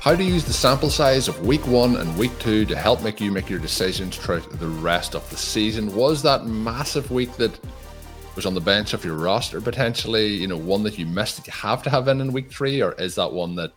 How to use the sample size of week one and week two to help make you make your decisions throughout the rest of the season. Was that massive week that was on the bench of your roster potentially, you know, one that you missed that you have to have in in week three, or is that one that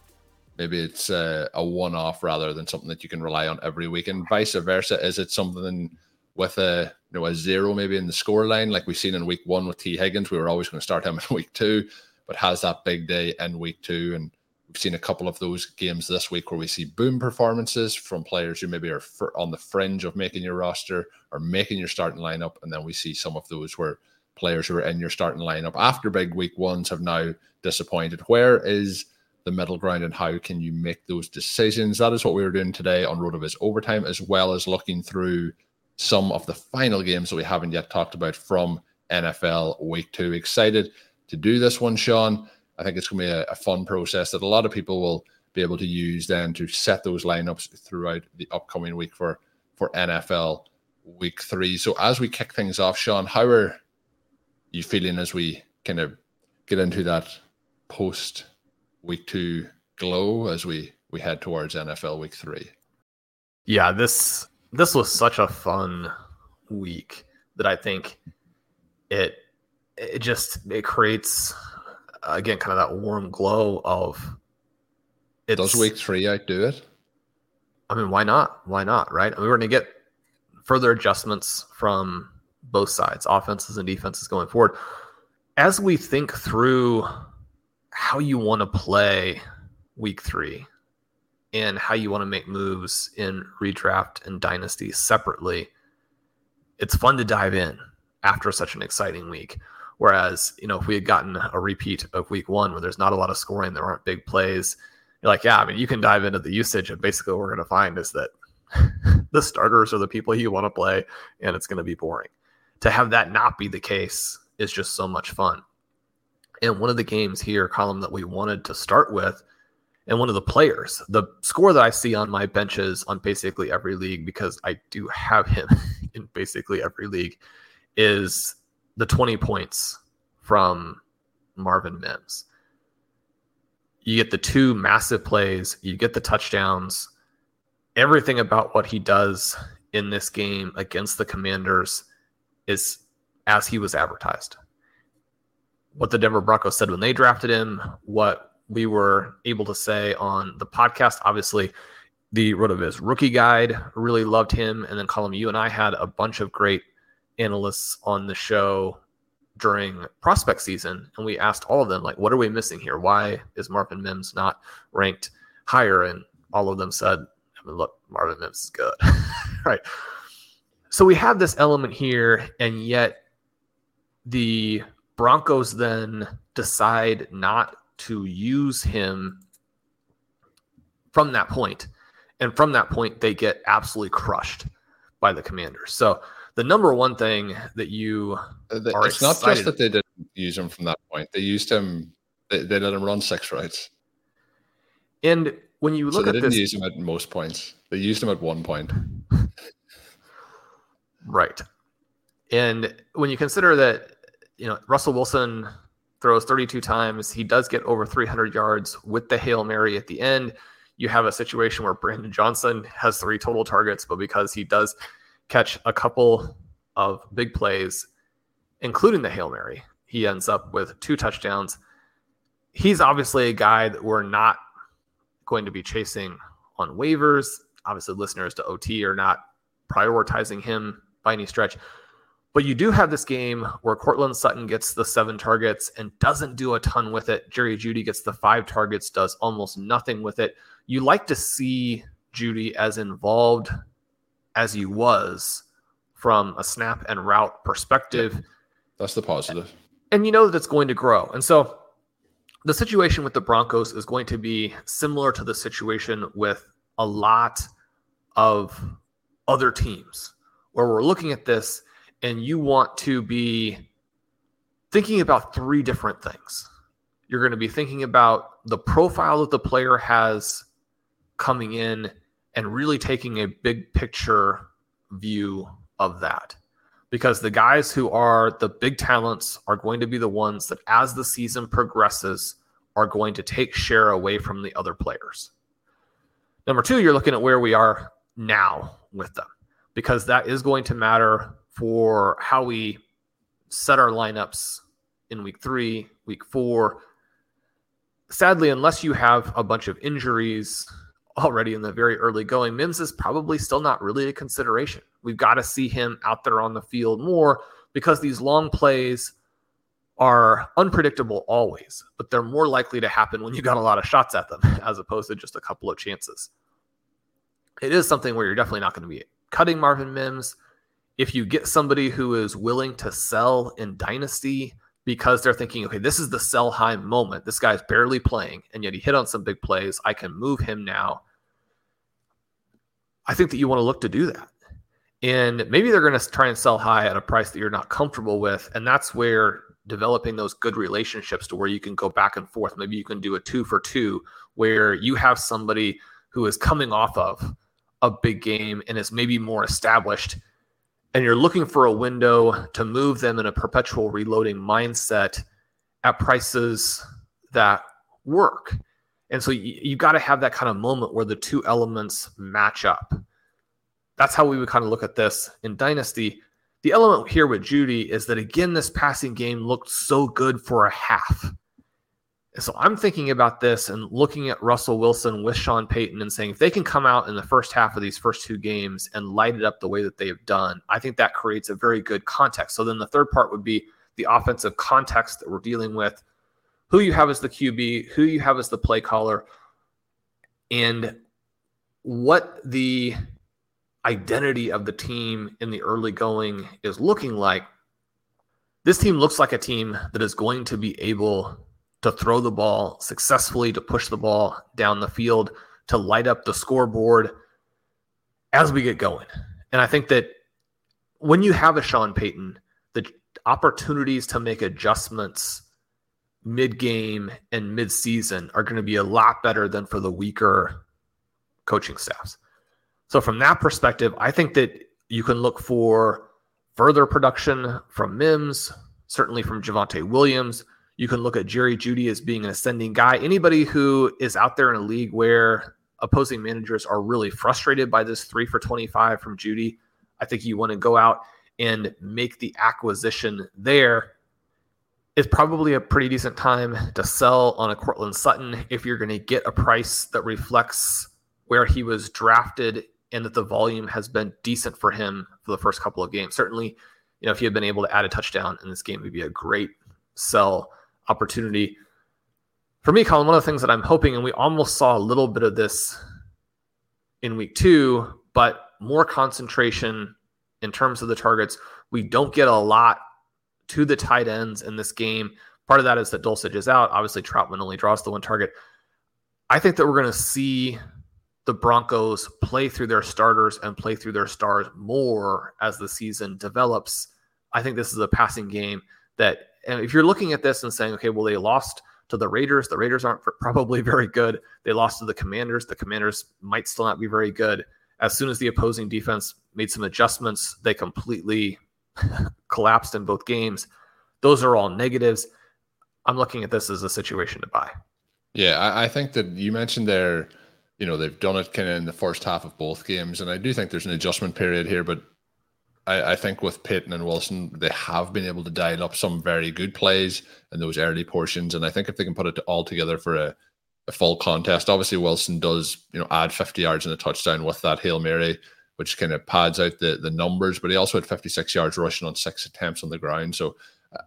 maybe it's uh, a one-off rather than something that you can rely on every week, and vice versa? Is it something with a you know a zero maybe in the score line like we've seen in week one with Tee Higgins? We were always going to start him in week two, but has that big day in week two, and we've seen a couple of those games this week where we see boom performances from players who maybe are on the fringe of making your roster or making your starting lineup, and then we see some of those where players who are in your starting lineup after big week ones have now disappointed. Where is the middle ground and how can you make those decisions? That is what we were doing today on RotoViz Overtime, as well as looking through some of the final games that we haven't yet talked about from NFL Week Two. Excited to do this one, Shawn. I think it's going to be a, a fun process that a lot of people will be able to use then to set those lineups throughout the upcoming week for for NFL Week Three. So as we kick things off, Shawn, how are you feeling as we kind of get into that post week two glow as we we head towards NFL week three? Yeah, this this was such a fun week that I think it it just it creates again kind of that warm glow of it does week three outdo it. I mean, why not? Why not? Right? I mean, we're going to get further adjustments from both sides, offenses and defenses going forward. As we think through how you want to play week three and how you want to make moves in redraft and dynasty separately, it's fun to dive in after such an exciting week. Whereas, you know, if we had gotten a repeat of week one where there's not a lot of scoring, there aren't big plays, you're like, yeah, I mean, you can dive into the usage, and basically what we're going to find is that the starters are the people you want to play, and it's going to be boring to have that not be the case is just so much fun. And one of the games here, Colm that we wanted to start with, and one of the players, the score that I see on my benches on basically every league, because I do have him in basically every league, is the 20 points from Marvin Mims. You get the two massive plays, you get the touchdowns, everything about what he does in this game against the Commanders is as he was advertised. What the Denver Broncos said when they drafted him, what we were able to say on the podcast, obviously, the RotoViz rookie guide really loved him. And then, Colm, you and I had a bunch of great analysts on the show during prospect season. And we asked all of them, like, what are we missing here? Why is Marvin Mims not ranked higher? And all of them said, I mean, look, Marvin Mims is good. right. So we have this element here, and yet the Broncos then decide not to use him from that. And from that point, they get absolutely crushed by the commanders. So the number one thing that you Uh, the- are it's not just that they didn't use him from that point. They used him. They, they let him run six routes. and when you So look they at didn't this, use him at most points. They used him at one point. Right. And when you consider that, you know, Russell Wilson throws 32 times, he does get over 300 yards with the Hail Mary at the end. You have a situation where Brandon Johnson has three total targets, but because he does catch a couple of big plays, including the Hail Mary, he ends up with two touchdowns. He's obviously a guy that we're not going to be chasing on waivers. Obviously, listeners to OT are not prioritizing him by any stretch. But you do have this game where Courtland Sutton gets the seven targets and doesn't do a ton with it. Jerry Jeudy gets the five targets, does almost nothing with it. You like to see Jeudy as involved as he was from a snap and route perspective. That's the positive. And you know that it's going to grow. And so the situation with the Broncos is going to be similar to the situation with a lot of other teams where we're looking at this and you want to be thinking about three different things. You're going to be thinking about the profile that the player has coming in and really taking a big picture view of that. Because the guys who are the big talents are going to be the ones that, as the season progresses, are going to take share away from the other players. Number two, you're looking at where we are now with them, because that is going to matter for how we set our lineups in week three, week four. Sadly, unless you have a bunch of injuries already in the very early going, Mims is probably still not really a consideration. We've got to see him out there on the field more because these long plays are unpredictable always, but they're more likely to happen when you got a lot of shots at them as opposed to just a couple of chances. It is something where you're definitely not going to be cutting Marvin Mims. If you get somebody who is willing to sell in Dynasty because they're thinking, okay, this is the sell high moment. This guy's barely playing, and yet he hit on some big plays. I can move him now. I think that you want to look to do that. And maybe they're going to try and sell high at a price that you're not comfortable with. And that's where developing those good relationships to where you can go back and forth. Maybe you can do a two for two where you have somebody who is coming off of a big game and is maybe more established and you're looking for a window to move them in a perpetual reloading mindset at prices that work. And so you, you got to have that kind of moment where the two elements match up. That's how we would kind of look at this in Dynasty. The element here with Jeudy is that, again, this passing game looked so good for a half. So I'm thinking about this and looking at Russell Wilson with Sean Payton and saying if they can come out in the first half of these first two games and light it up the way that they have done, I think that creates a very good context. So then the third part would be the offensive context that we're dealing with, who you have as the QB, who you have as the play caller, and what the identity of the team in the early going is looking like. This team looks like a team that is going to be able to throw the ball successfully, to push the ball down the field, to light up the scoreboard as we get going. And I think that when you have a Sean Payton, the opportunities to make adjustments mid game and mid season are going to be a lot better than for the weaker coaching staffs. So, from that perspective, I think that you can look for further production from Mims, certainly from Javonte Williams. You can look at Jerry Jeudy as being an ascending guy. Anybody who is out there in a league where opposing managers are really frustrated by this three for 25 from Jeudy, I think you want to go out and make the acquisition there. It's probably a pretty decent time to sell on a Courtland Sutton if you're going to get a price that reflects where he was drafted and that the volume has been decent for him for the first couple of games. Certainly, you know, if he had been able to add a touchdown in this game, would be a great sell opportunity. For me, Colm, one of the things that I'm hoping, and we almost saw a little bit of this in week two, but more concentration in terms of the targets. We don't get a lot to the tight ends in this game. Part of that is that Dulcich is out. Obviously, Trautman only draws the one target. I think that we're going to see the Broncos play through their starters and play through their stars more as the season develops. I think this is a passing game that and if you're looking at this and saying, okay, well, they lost to the Raiders, the Raiders aren't probably very good. They lost to the Commanders, the Commanders might still not be very good. As soon as the opposing defense made some adjustments, they completely collapsed in both games. Those are all negatives. I'm looking at this as a situation to buy. Yeah, I, I think that you mentioned there, you know, they've done it kind of in the first half of both games, and I do think there's an adjustment period here. But I, I think with Payton and Wilson, they have been able to dial up some very good plays in those early portions, and I think if they can put it all together for a, a full contest, obviously Wilson does, you know, add 50 yards and a touchdown with that hail mary which kind of pads out the the numbers. But he also had 56 yards rushing on six attempts on the ground. So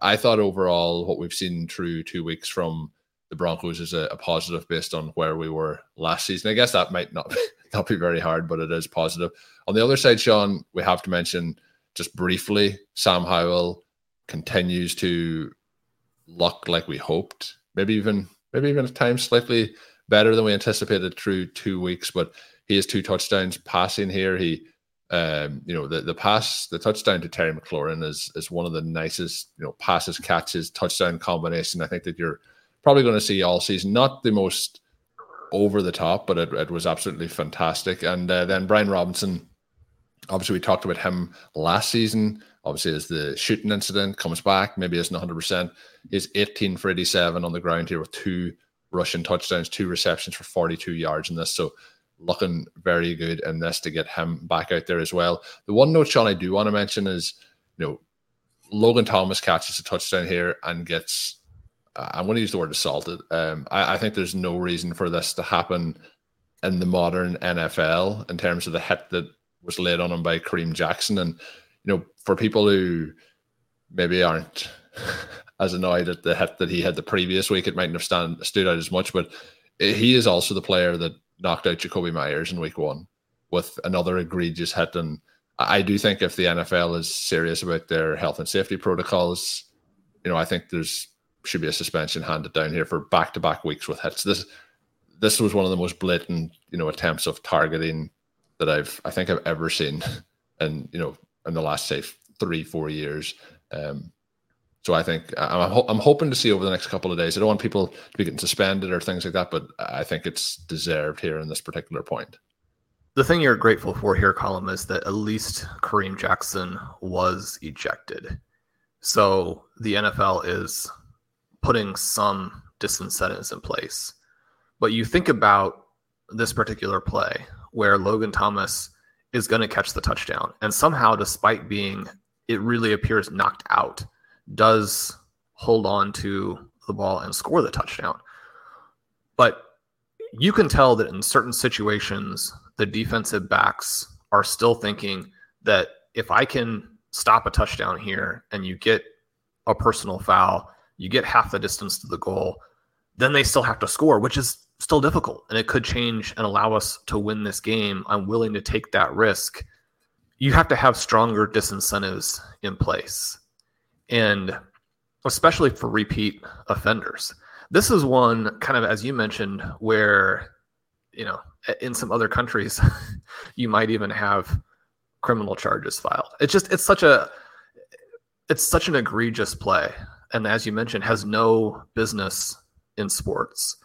I thought overall what we've seen through two weeks from the Broncos is a, a, positive based on where we were last season. I guess that might not not be very hard, but it is positive. On the other side, Shawn, we have to mention just briefly Sam Howell continues to look like we hoped. Maybe even maybe even at times slightly better than we anticipated through two weeks, but he has two touchdowns passing here. He, um, you know, the the pass, the touchdown to Terry McLaurin is is one of the nicest, you know, passes, catches, touchdown combination. I think that you're probably going to see all season. Not the most over the top, but it, it was absolutely fantastic. And uh, then Brian Robinson, obviously, we talked about him last season. Obviously, as the shooting incident comes back, maybe isn't 100%. He's 18 for 87 on the ground here with two rushing touchdowns, two receptions for 42 yards in this. So looking very good in this to get him back out there as well. The one note, Shawn, I do want to mention is, you know, Logan Thomas catches a touchdown here and gets, uh, I'm going to use the word assaulted. Um, I, I, think there's no reason for this to happen in the modern NFL in terms of the hit that was laid on him by Kareem Jackson. And, you know, for people who maybe aren't as annoyed at the hit that he had the previous week, it mightn't have stand, stood out as much, but he is also the player that knocked out Jakobi Meyers in week one with another egregious hit. And I do think if the NFL is serious about their health and safety protocols, you know, I think there's should be a suspension handed down here for back to back weeks with hits. This this was one of the most blatant, you know, attempts of targeting that I've I think I've ever seen, and you know, in the last say three four years. Um, so I think I'm, I'm hoping to see over the next couple of days. I don't want people to be getting suspended or things like that, but I think it's deserved here in this particular point. The thing you're grateful for here, Colm, is that at least Kareem Jackson was ejected. So the NFL is putting some disincentives in place. But you think about this particular play where Logan Thomas is going to catch the touchdown, and somehow, despite being, it really appears knocked out does hold on to the ball and score the touchdown. But you can tell that in certain situations, the defensive backs are still thinking that if I can stop a touchdown here and you get a personal foul, you get half the distance to the goal, then they still have to score, which is still difficult. And it could change and allow us to win this game. I'm willing to take that risk. You have to have stronger disincentives in place and especially for repeat offenders. This is one kind of, as you mentioned, where, you know, in some other countries, you might even have criminal charges filed. It's just, it's such a, it's such an egregious play. And as you mentioned, has no business in sports.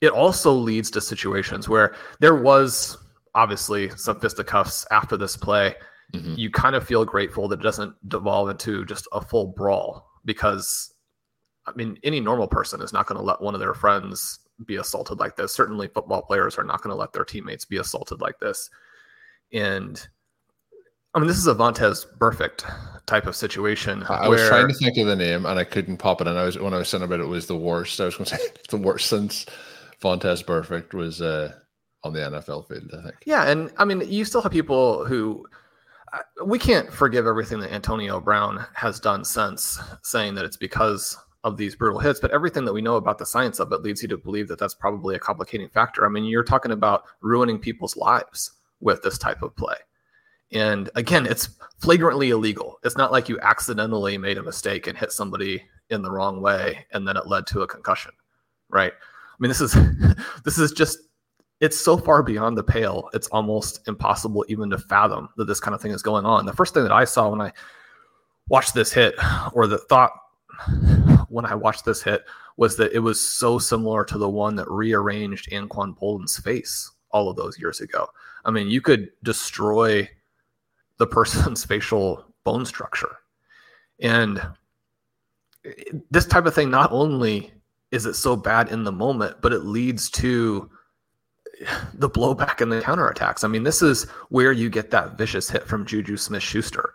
It also leads to situations where there was obviously some fisticuffs after this play mm-hmm. you kind of feel grateful that it doesn't devolve into just a full brawl because I mean, any normal person is not going to let one of their friends be assaulted like this. Certainly, football players are not going to let their teammates be assaulted like this. And I mean, this is a Vontaze Burfict type of situation. I where... was trying to think of the name and I couldn't pop it. And I was when I was saying about it was the worst. I was going to say the worst since Vontaze Burfict was uh, on the NFL field. I think. Yeah, and I mean, you still have people who we can't forgive everything that Antonio Brown has done since, saying that it's because of these brutal hits, but everything that we know about the science of it leads you to believe that that's probably a complicating factor. I mean, you're talking about ruining people's lives with this type of play. And again, it's flagrantly illegal. It's not like you accidentally made a mistake and hit somebody in the wrong way and then it led to a concussion, right? I mean, this is this is just it's so far beyond the pale it's almost impossible even to fathom that this kind of thing is going on the first thing that i saw when i watched this hit or the thought when i watched this hit was that it was so similar to the one that rearranged Anquan Boldin's face all of those years ago. I mean, you could destroy the person's facial bone structure. And eh, this type of thing, not only is it so bad in the moment, but it leads to the blowback and the counterattacks. I mean, this is where you get that vicious hit from Juju Smith Schuster,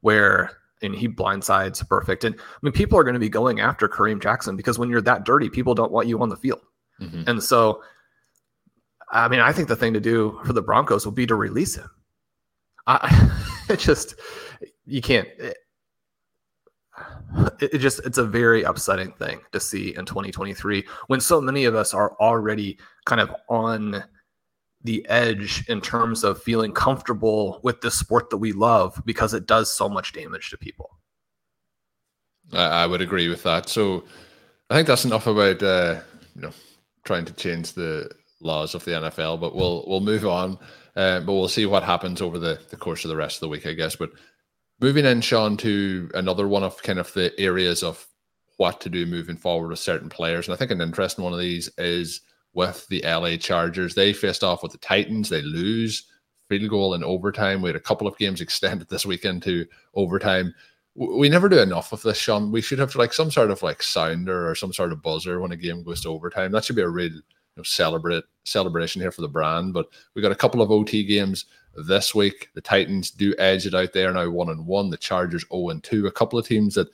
where and he blindsides Burfict. And I mean, people are going to be going after Kareem Jackson because when you're that dirty, people don't want you on the field. Mm-hmm. And so, I mean, I think the thing to do for the Broncos will be to release him. I it just you can't. It, it just it's a very upsetting thing to see in 2023 when so many of us are already kind of on the edge in terms of feeling comfortable with the sport that we love because it does so much damage to people. I, would agree with that. So I think that's enough about uh, you know trying to change the laws of the NFL. But we'll we'll move on. Uh, but we'll see what happens over the, the course of the rest of the week, I guess. But moving in, Shawn, to another one of kind of the areas of what to do moving forward with certain players. And I think an interesting one of these is with the LA Chargers. They faced off with the Titans. They lose field goal in overtime. We had a couple of games extended this weekend to overtime. We never do enough of this, Shawn. We should have like some sort of like sounder or some sort of buzzer when a game goes to overtime. That should be a real you know, celebrate celebration here for the brand. But we got a couple of OT games this week. The Titans do edge it out there now, one and one. The Chargers zero and two. A couple of teams that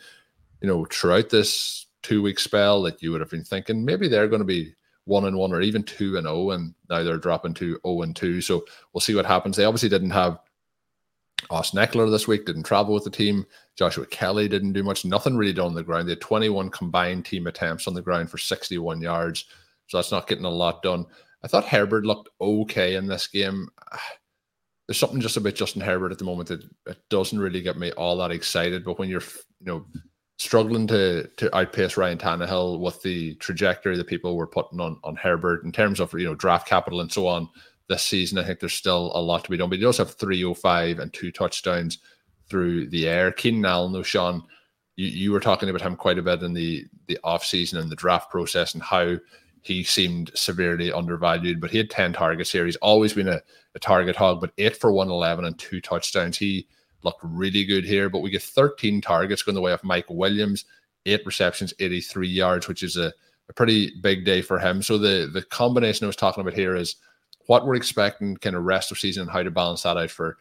you know throughout this two week spell that you would have been thinking maybe they're going to be one and one or even two and oh, and now they're dropping to oh and two. So we'll see what happens. They obviously didn't have Austin Ekeler this week, didn't travel with the team. Joshua Kelley didn't do much, nothing really done on the ground. They had 21 combined team attempts on the ground for 61 yards. So that's not getting a lot done. I thought Herbert looked okay in this game. There's something just about Justin Herbert at the moment that it doesn't really get me all that excited. But when you're, you know, struggling to to outpace Ryan Tannehill with the trajectory that people were putting on on Herbert in terms of you know draft capital and so on this season. I think there's still a lot to be done. But he does have 305 and two touchdowns through the air. Keenan Allen, though, Shawn, you, you were talking about him quite a bit in the the off season and the draft process and how he seemed severely undervalued. But he had 10 targets here. He's always been a, a target hog, but eight for 111 and two touchdowns. He looked really good here. But we get 13 targets going the way of Mike Williams, eight receptions, 83 yards, which is a, a pretty big day for him. So the the combination I was talking about here is what we're expecting kind of rest of season and how to balance that out for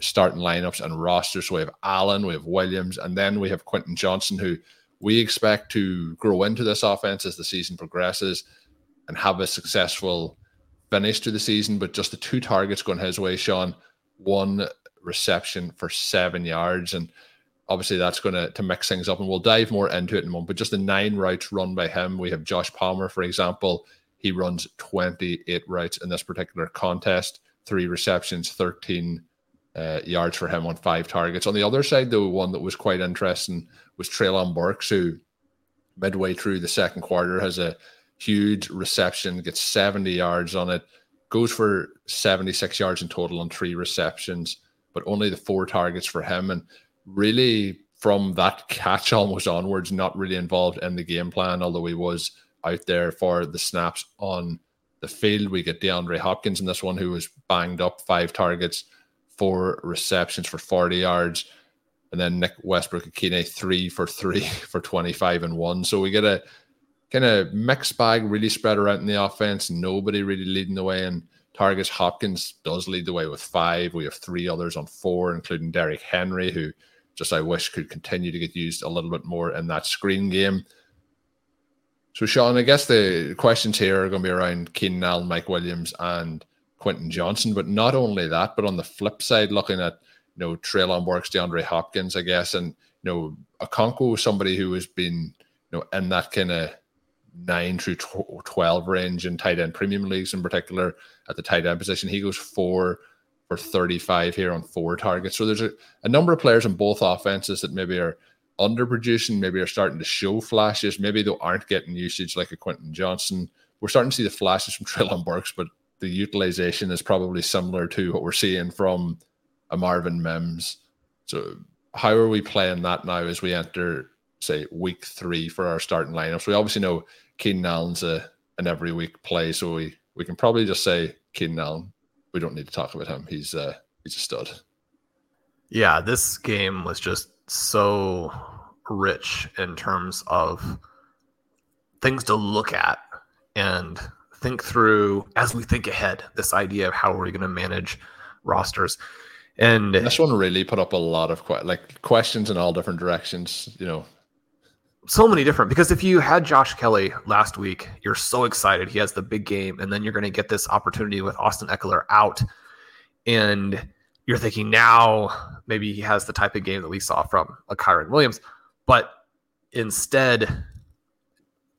starting lineups and rosters. So we have Allen, we have Williams, and then we have Quentin Johnston, who we expect to grow into this offense as the season progresses and have a successful finish to the season. But just the two targets going his way, Shawn, one reception for seven yards. And obviously that's going to, to mix things up. And we'll dive more into it in a moment. But just the nine routes run by him. We have Josh Palmer, for example. He runs 28 routes in this particular contest, three receptions, 13 uh, yards for him on five targets. On the other side, though, one that was quite interesting was Treylon Burks, who midway through the second quarter has a huge reception, gets 70 yards on it, goes for 76 yards in total on three receptions but only the four targets for him. And really, from that catch almost onwards, not really involved in the game plan, although he was out there for the snaps on the field. We get DeAndre Hopkins in this one, who was banged up, five targets, four receptions for 40 yards. And then Nick Westbrook-Ikhine, three for three for 25 and one. So we get a kind of mixed bag, really spread around in the offense. Nobody really leading the way. And targets. Hopkins does lead the way with five. We have three others on four, including Derrick Henry, who just I wish could continue to get used a little bit more in that screen game. So, Shawn, I guess the questions here are going to be around Keenan Allen, Mike Williams, and Quentin Johnston. But not only that, but on the flip side, looking at you know Treylon Burks, DeAndre Hopkins, I guess, and you know Okonkwo, somebody who has been you know in that kind of nine through 12 range in tight end premium leagues in particular at the tight end position. He goes four for 35 here on four targets. So there's a, a number of players in both offenses that maybe are underproducing, maybe are starting to show flashes, maybe they aren't getting usage like a Quentin Johnston. We're starting to see the flashes from Treylon Burks, but the utilization is probably similar to what we're seeing from a Marvin Mims. So how are we playing that now as we enter, say, week three for our starting lineups? We obviously know Keenan Allen's a an every week play, so we we can probably just say Keenan Allen. We don't need to talk about him. He's uh, he's a stud. Yeah, this game was just so rich in terms of things to look at and think through as we think ahead. This idea of how are we going to manage rosters, and this one really put up a lot of que- like questions in all different directions. You know, so many different because if you had Josh Kelley last week, you're so excited. He has the big game, and then you're going to get this opportunity with Austin Ekeler out, and you're thinking now maybe he has the type of game that we saw from a Kyren Williams, but instead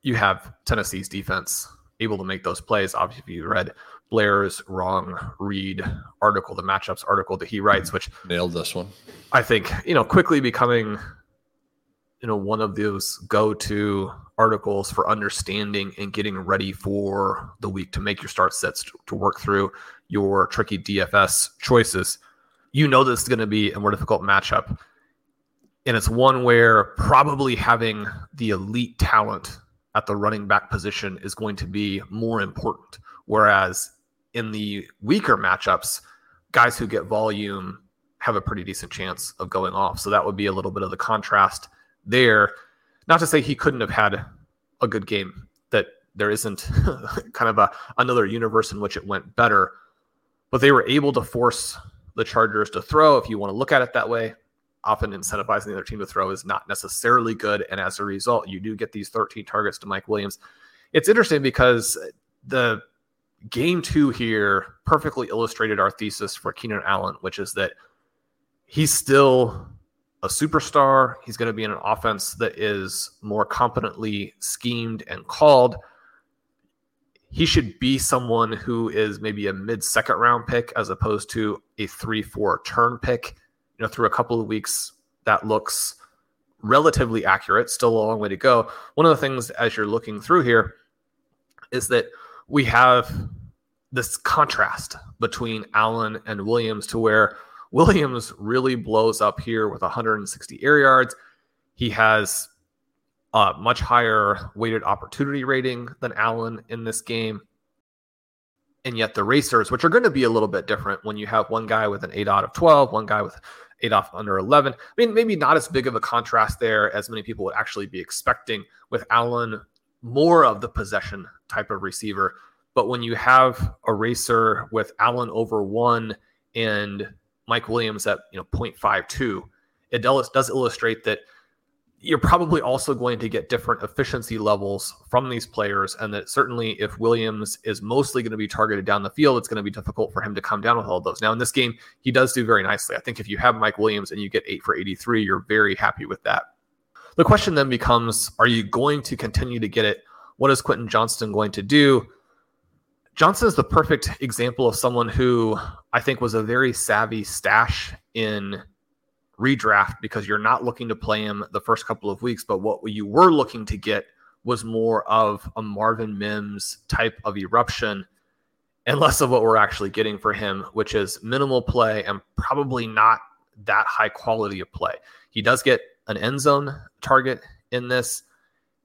you have Tennessee's defense able to make those plays. Obviously, you read Blair's wrong read article, the matchups article that he writes, which nailed this one. I think you know quickly becoming you know one of those go-to articles for understanding and getting ready for the week to make your start sets to work through your tricky DFS choices. You know this is going to be a more difficult matchup. And it's one where probably having the elite talent at the running back position is going to be more important. Whereas in the weaker matchups, guys who get volume have a pretty decent chance of going off. So that would be a little bit of the contrast there. Not to say he couldn't have had a good game, that there isn't kind of a another universe in which it went better, but they were able to force the Chargers to throw. If you want to look at it that way, often incentivizing the other team to throw is not necessarily good, and as a result, you do get these 13 targets to Mike Williams. It's interesting because the game two here perfectly illustrated our thesis for Keenan Allen, which is that he's still a superstar. He's going to be in an offense that is more competently schemed and called. He should be someone who is maybe a mid second round pick as opposed to a three, four turn pick. You know, through a couple of weeks, that looks relatively accurate. Still a long way to go. One of the things as you're looking through here is that we have this contrast between Allen and Williams to where Williams really blows up here with 160 air yards. He has a much higher weighted opportunity rating than Allen in this game. And yet the RACRs, which are going to be a little bit different when you have one guy with an 8 out of 12, one guy with 8 off under 11. I mean, maybe not as big of a contrast there as many people would actually be expecting with Allen, more of the possession type of receiver. But when you have a RACR with Allen over one and Mike Williams at you know 0.52, it does, illustrate that you're probably also going to get different efficiency levels from these players, and that certainly if Williams is mostly going to be targeted down the field, it's going to be difficult for him to come down with all those. Now in this game, he does do very nicely. I think if you have Mike Williams and you get eight for 83, you're very happy with that. The question then becomes: Are you going to continue to get it? What is Quentin Johnston going to do? Johnston is the perfect example of someone who I think was a very savvy stash in redraft because you're not looking to play him the first couple of weeks, but what you were looking to get was more of a Marvin Mims type of eruption and less of what we're actually getting for him, which is minimal play and probably not that high quality of play. He does get an end zone target in this.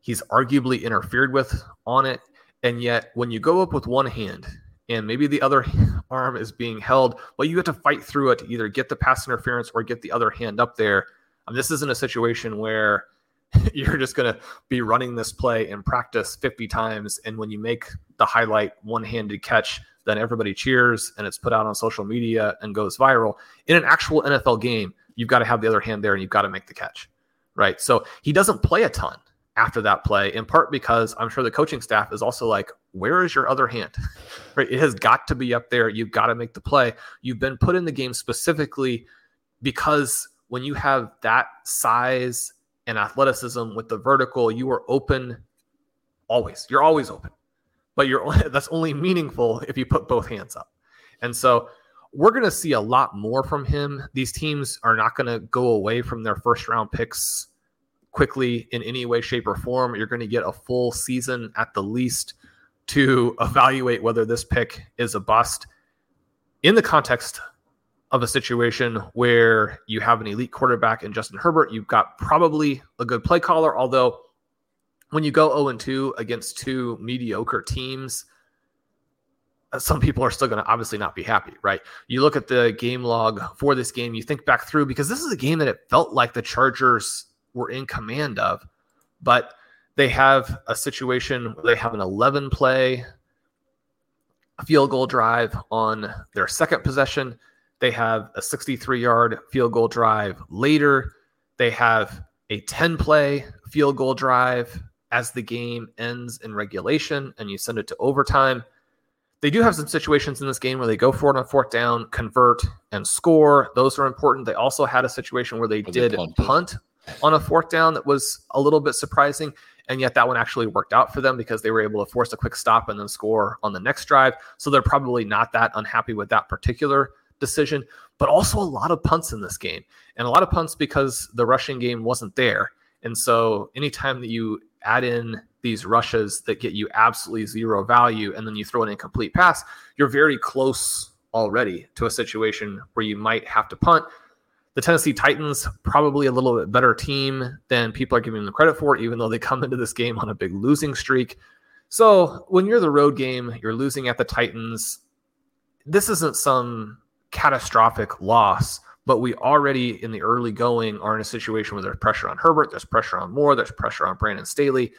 He's arguably interfered with on it. And yet, when you go up with one hand and maybe the other arm is being held, well, you have to fight through it to either get the pass interference or get the other hand up there. Um, this isn't a situation where you're just going to be running this play in practice 50 times. And when you make the highlight one handed catch, then everybody cheers and it's put out on social media and goes viral. In an actual NFL game, you've got to have the other hand there and you've got to make the catch. Right. So he doesn't play a ton after that play, in part because I'm sure the coaching staff is also like, where is your other hand? right? It has got to be up there. You've got to make the play. You've been put in the game specifically because when you have that size and athleticism with the vertical, you are open always. You're always open. But you're only, that's only meaningful if you put both hands up. And so we're going to see a lot more from him. These teams are not going to go away from their first round picks quickly in any way, shape, or form. You're going to get a full season at the least to evaluate whether this pick is a bust in the context of a situation where you have an elite quarterback in Justin Herbert. You've got probably a good play caller, although when you go 0 2 against two mediocre teams, uh, some people are still going to obviously not be happy, right? You look at the game log for this game, you think back through because this is a game that it felt like the Chargers were in command of, but they have a situation where they have an 11 play field goal drive on their second possession. They have a 63 yard field goal drive later. They have a 10 play field goal drive as the game ends in regulation and you send it to overtime. They do have some situations in this game where they go for it on fourth down, convert, and score. Those are important. They also had a situation where they did punt on a fourth down that was a little bit surprising. And yet that one actually worked out for them because they were able to force a quick stop and then score on the next drive. So they're probably not that unhappy with that particular decision, but also a lot of punts in this game. And a lot of punts because the rushing game wasn't there. And so anytime that you add in these rushes that get you absolutely zero value and then you throw an incomplete pass, you're very close already to a situation where you might have to punt. The Tennessee Titans, probably a little bit better team than people are giving them credit for, even though they come into this game on a big losing streak. So when you're the road game, you're losing at the Titans. This isn't some catastrophic loss, but we already in the early going are in a situation where there's pressure on Herbert, there's pressure on Moore, there's pressure on Brandon Staley.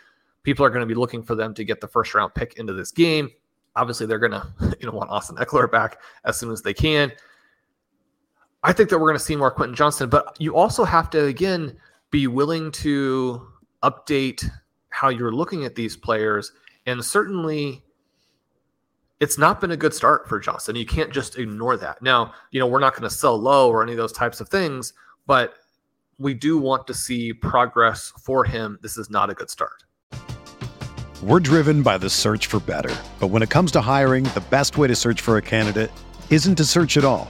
People are going to be looking for them to get the first round pick into this game. Obviously, they're going to you know want Austin Ekeler back as soon as they can. I think that we're going to see more Quentin Johnston, but you also have to again be willing to update how you're looking at these players and certainly it's not been a good start for Johnston. You can't just ignore that. Now, you know, we're not going to sell low or any of those types of things, but we do want to see progress for him. This is not a good start. We're driven by the search for better. But when it comes to hiring, the best way to search for a candidate isn't to search at all.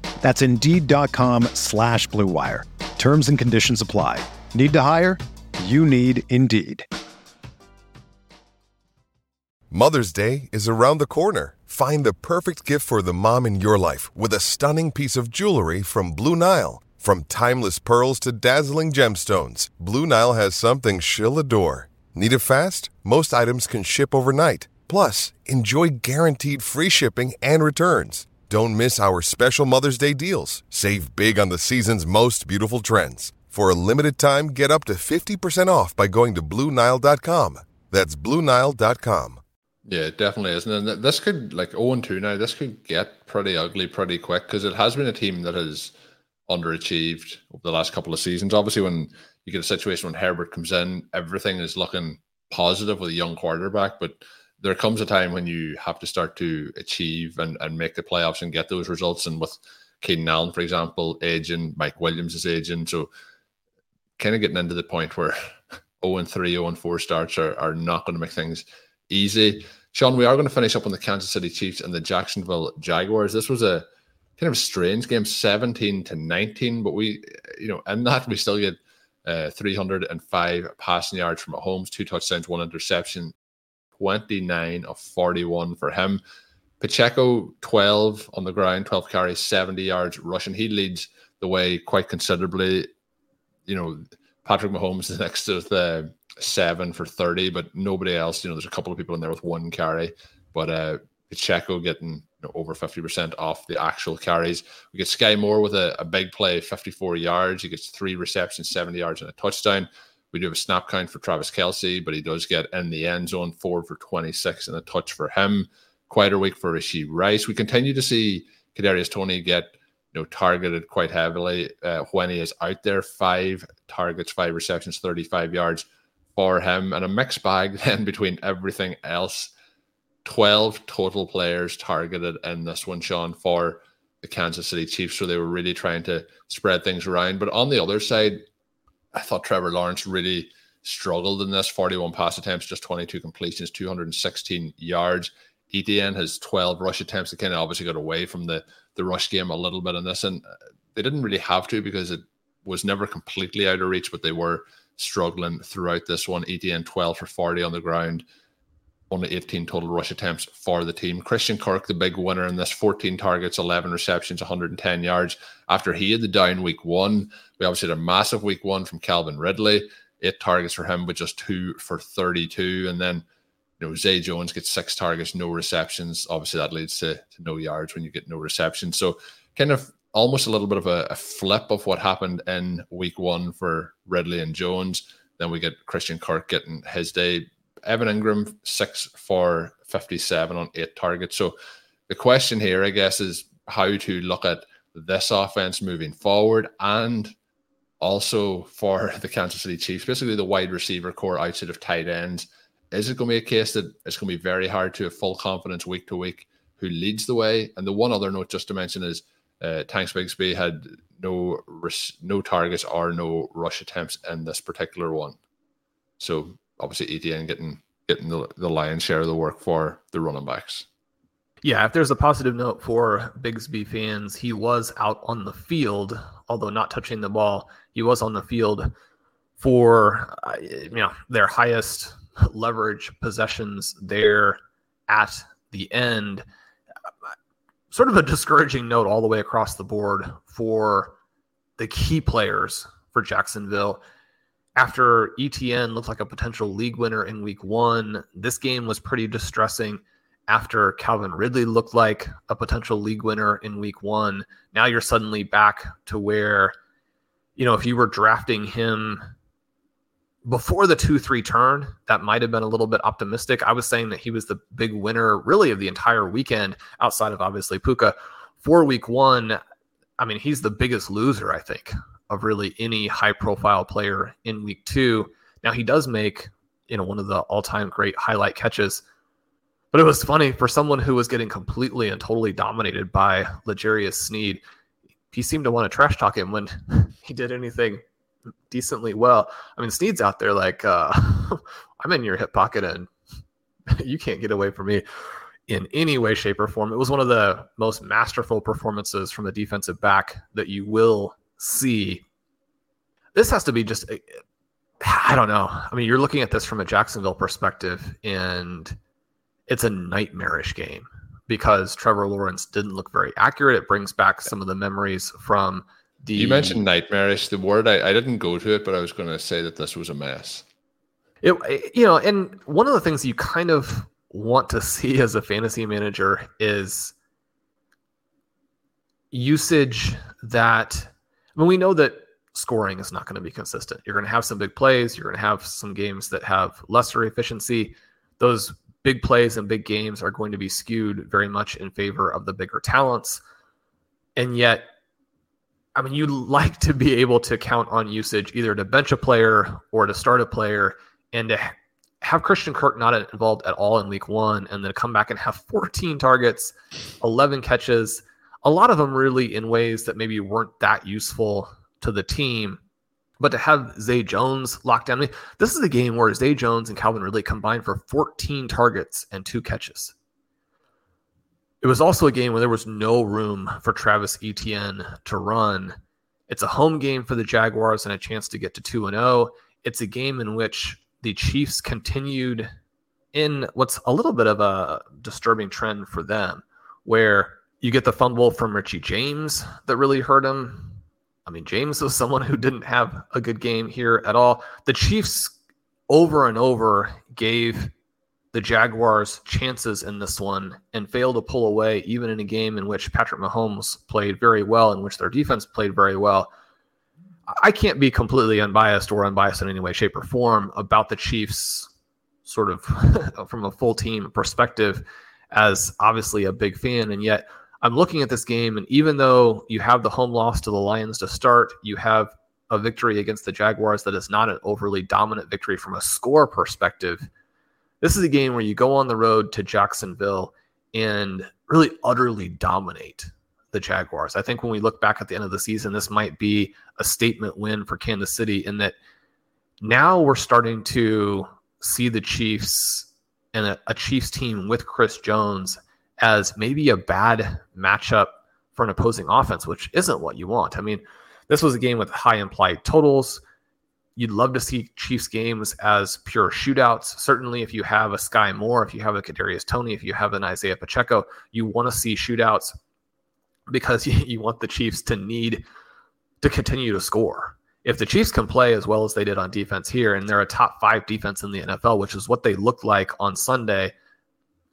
That's Indeed.com slash BlueWire. Terms and conditions apply. Need to hire? You need Indeed. Mother's Day is around the corner. Find the perfect gift for the mom in your life with a stunning piece of jewelry from Blue Nile. From timeless pearls to dazzling gemstones, Blue Nile has something she'll adore. Need it fast? Most items can ship overnight. Plus, enjoy guaranteed free shipping and returns. Don't miss our special Mother's Day deals. Save big on the season's most beautiful trends. For a limited time, get up to 50% off by going to BlueNile.com. That's BlueNile.com. Yeah, it definitely is. And this could, like 0 2 now, this could get pretty ugly pretty quick because it has been a team that has underachieved over the last couple of seasons. Obviously, when you get a situation when Herbert comes in, everything is looking positive with a young quarterback. But there comes a time when you have to start to achieve and, and make the playoffs and get those results. And with Keenan Allen, for example, aging, Mike Williams is aging. So kind of getting into the point where 0 and 3, 0 and 4 starts are, are not going to make things easy. Shawn, we are going to finish up on the Kansas City Chiefs and the Jacksonville Jaguars. This was a kind of strange game, 17 to 19, but we, you know, in that we still get uh, 305 passing yards from Mahomes, two touchdowns, one interception, 29 of 41 for him. Pacheco, 12 on the ground, 12 carries, 70 yards rushing. He leads the way quite considerably. You know, Patrick Mahomes is next to the seven for 30, but nobody else. You know, there's a couple of people in there with one carry, but uh, Pacheco getting you know, over 50% off the actual carries. We get Skyy Moore with a, a big play, 54 yards. He gets three receptions, 70 yards, and a touchdown. We do have a snap count for Travis Kelce, but he does get in the end zone, four for 26 and a touch for him. Quite a week for Rashee Rice. We continue to see Kadarius Toney get you know, targeted quite heavily uh, when he is out there. Five targets, five receptions, 35 yards for him, and a mixed bag then between everything else. 12 total players targeted in this one, Shawn, for the Kansas City Chiefs. So they were really trying to spread things around. But on the other side, I thought Trevor Lawrence really struggled in this 41 pass attempts, just 22 completions, 216 yards. ETN has 12 rush attempts. They kind of obviously got away from the, the rush game a little bit in this. And uh, they didn't really have to because it was never completely out of reach, but they were struggling throughout this one. ETN 12 for 40 on the ground, only 18 total rush attempts for the team. Christian Kirk, the big winner in this 14 targets, 11 receptions, 110 yards. After he had the down week one, we obviously had a massive week one from Calvin Ridley, eight targets for him, but just two for 32. And then, you know, Zay Jones gets six targets, no receptions. Obviously, that leads to, to no yards when you get no receptions. So, kind of almost a little bit of a, a flip of what happened in week one for Ridley and Jones. Then we get Christian Kirk getting his day Evan Engram, six for 57 on eight targets. So the question here, I guess, is how to look at this offense moving forward and also for the Kansas City Chiefs, basically the wide receiver corps outside of tight ends. Is it going to be a case that it's going to be very hard to have full confidence week to week who leads the way? And the one other note just to mention is uh, Tanks Bigsby had no no targets or no rush attempts in this particular one. So obviously ETN getting getting the, the lion's share of the work for the running backs. Yeah, if there's a positive note for Bigsby fans, he was out on the field, although not touching the ball. He was on the field for uh, you know their highest leverage possessions there at the end. Sort of a discouraging note all the way across the board for the key players for Jacksonville after ETN looked like a potential league winner in week one, this game was pretty distressing. After Calvin Ridley looked like a potential league winner in week one, now you're suddenly back to where, you know, if you were drafting him before the 2 3 turn, that might have been a little bit optimistic. I was saying that he was the big winner really of the entire weekend, outside of obviously Puka. For week one, I mean, he's the biggest loser, I think, of really any high profile player in week two. Now he does make, you know, one of the all time great highlight catches. But it was funny for someone who was getting completely and totally dominated by L'Jarius Sneed. He seemed to want to trash talk him when he did anything decently well. I mean, Sneed's out there like, uh, I'm in your hip pocket and you can't get away from me in any way, shape, or form. It was one of the most masterful performances from a defensive back that you will see. This has to be just, I don't know. I mean, you're looking at this from a Jacksonville perspective, and it's a nightmarish game because Trevor Lawrence didn't look very accurate. It brings back some of the memories from the. You mentioned nightmarish. The word I, I didn't go to it, but I was going to say that this was a mess. It, you know, and one of the things you kind of want to see as a fantasy manager is usage that I mean, we know that scoring is not going to be consistent. You're going to have some big plays. You're going to have some games that have lesser efficiency. Those big plays and big games are going to be skewed very much in favor of the bigger talents. And yet, I mean, you'd like to be able to count on usage either to bench a player or to start a player and to have Christian Kirk not involved at all in week one and then come back and have 14 targets, 11 catches, a lot of them really in ways that maybe weren't that useful to the team. But to have Zay Jones locked down, I mean, this is a game where Zay Jones and Calvin Ridley combined for 14 targets and two catches. It was also a game where there was no room for Travis Etienne to run. It's a home game for the Jaguars and a chance to get to 2 and 0. It's a game in which the Chiefs continued in what's a little bit of a disturbing trend for them, where you get the fumble from Richie James that really hurt him. I mean, James was someone who didn't have a good game here at all. The Chiefs over and over gave the Jaguars chances in this one and failed to pull away, even in a game in which Patrick Mahomes played very well, in which their defense played very well. I can't be completely unbiased or unbiased in any way, shape, or form about the Chiefs, sort of from a full team perspective, as obviously a big fan. And yet, I'm looking at this game, and even though you have the home loss to the Lions to start, you have a victory against the Jaguars that is not an overly dominant victory from a score perspective. This is a game where you go on the road to Jacksonville and really utterly dominate the Jaguars. I think when we look back at the end of the season, this might be a statement win for Kansas City in that now we're starting to see the Chiefs and a, a Chiefs team with Chris Jones as maybe a bad matchup for an opposing offense, which isn't what you want. I mean, this was a game with high implied totals. You'd love to see Chiefs games as pure shootouts. Certainly, if you have a Skyy Moore, if you have a Kadarius Toney, if you have an Isaiah Pacheco, you want to see shootouts because you want the Chiefs to need to continue to score. If the Chiefs can play as well as they did on defense here, and they're a top five defense in the NFL, which is what they looked like on Sunday,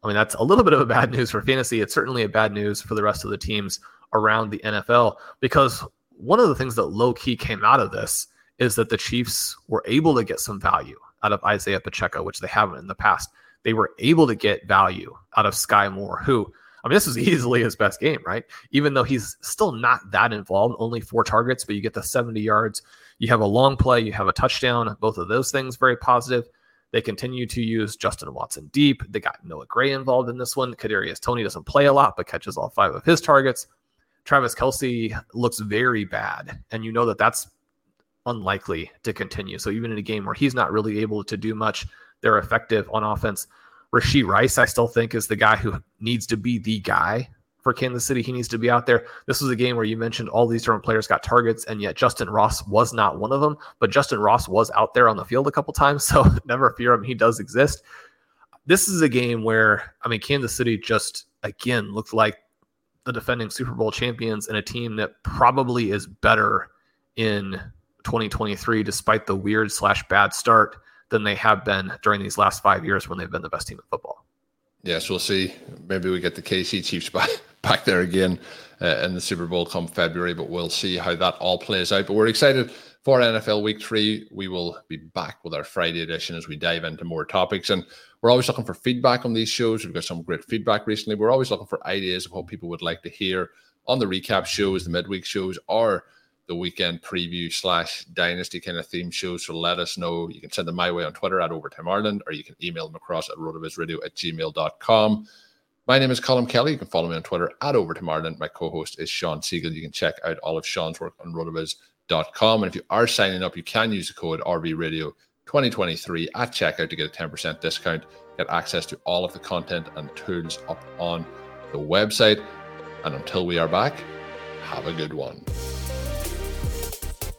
I mean, that's a little bit of a bad news for fantasy. It's certainly a bad news for the rest of the teams around the NFL because one of the things that low key came out of this is that the Chiefs were able to get some value out of Isaiah Pacheco, which they haven't in the past. They were able to get value out of Skyy Moore, who, I mean, this was easily his best game, right? Even though he's still not that involved, only four targets, but you get the 70 yards. You have a long play, you have a touchdown. Both of those things very positive. They continue to use Justin Watson deep. They got Noah Gray involved in this one. Kadarius Toney doesn't play a lot, but catches all five of his targets. Travis Kelce looks very bad, and you know that that's unlikely to continue. So even in a game where he's not really able to do much, they're effective on offense. Rashee Rice, I still think, is the guy who needs to be the guy for Kansas City. He needs to be out there. This was a game where you mentioned all these different players got targets, and yet Justyn Ross was not one of them. But Justyn Ross was out there on the field a couple times, so never fear him. He does exist. This is a game where, I mean, Kansas City just, again, looked like the defending Super Bowl champions and a team that probably is better in 2023, despite the weird slash bad start than they have been during these last five years when they've been the best team in football. Yes, we'll see. Maybe we get the KC Chiefs back back there again uh, in the Super Bowl come February, but we'll see how that all plays out. But we're excited for NFL Week Three. We will be back with our Friday edition as we dive into more topics, and we're always looking for feedback on these shows. We've got some great feedback recently. We're always looking for ideas of what people would like to hear on the recap shows, the midweek shows, or the weekend preview slash dynasty kind of theme shows. So let us know. You can send them my way on Twitter at Overtime Ireland, or you can email them across at rotovizradio at gmail.com. My name is Colm Kelly. You can follow me on Twitter at Overtime Ireland. My co-host is Shawn Siegele. You can check out all of Shawn's work on rotoviz.com. And if you are signing up, you can use the code RVRadio 2023 at checkout to get a 10% discount, get access to all of the content and tools up on the website. And until we are back, have a good one.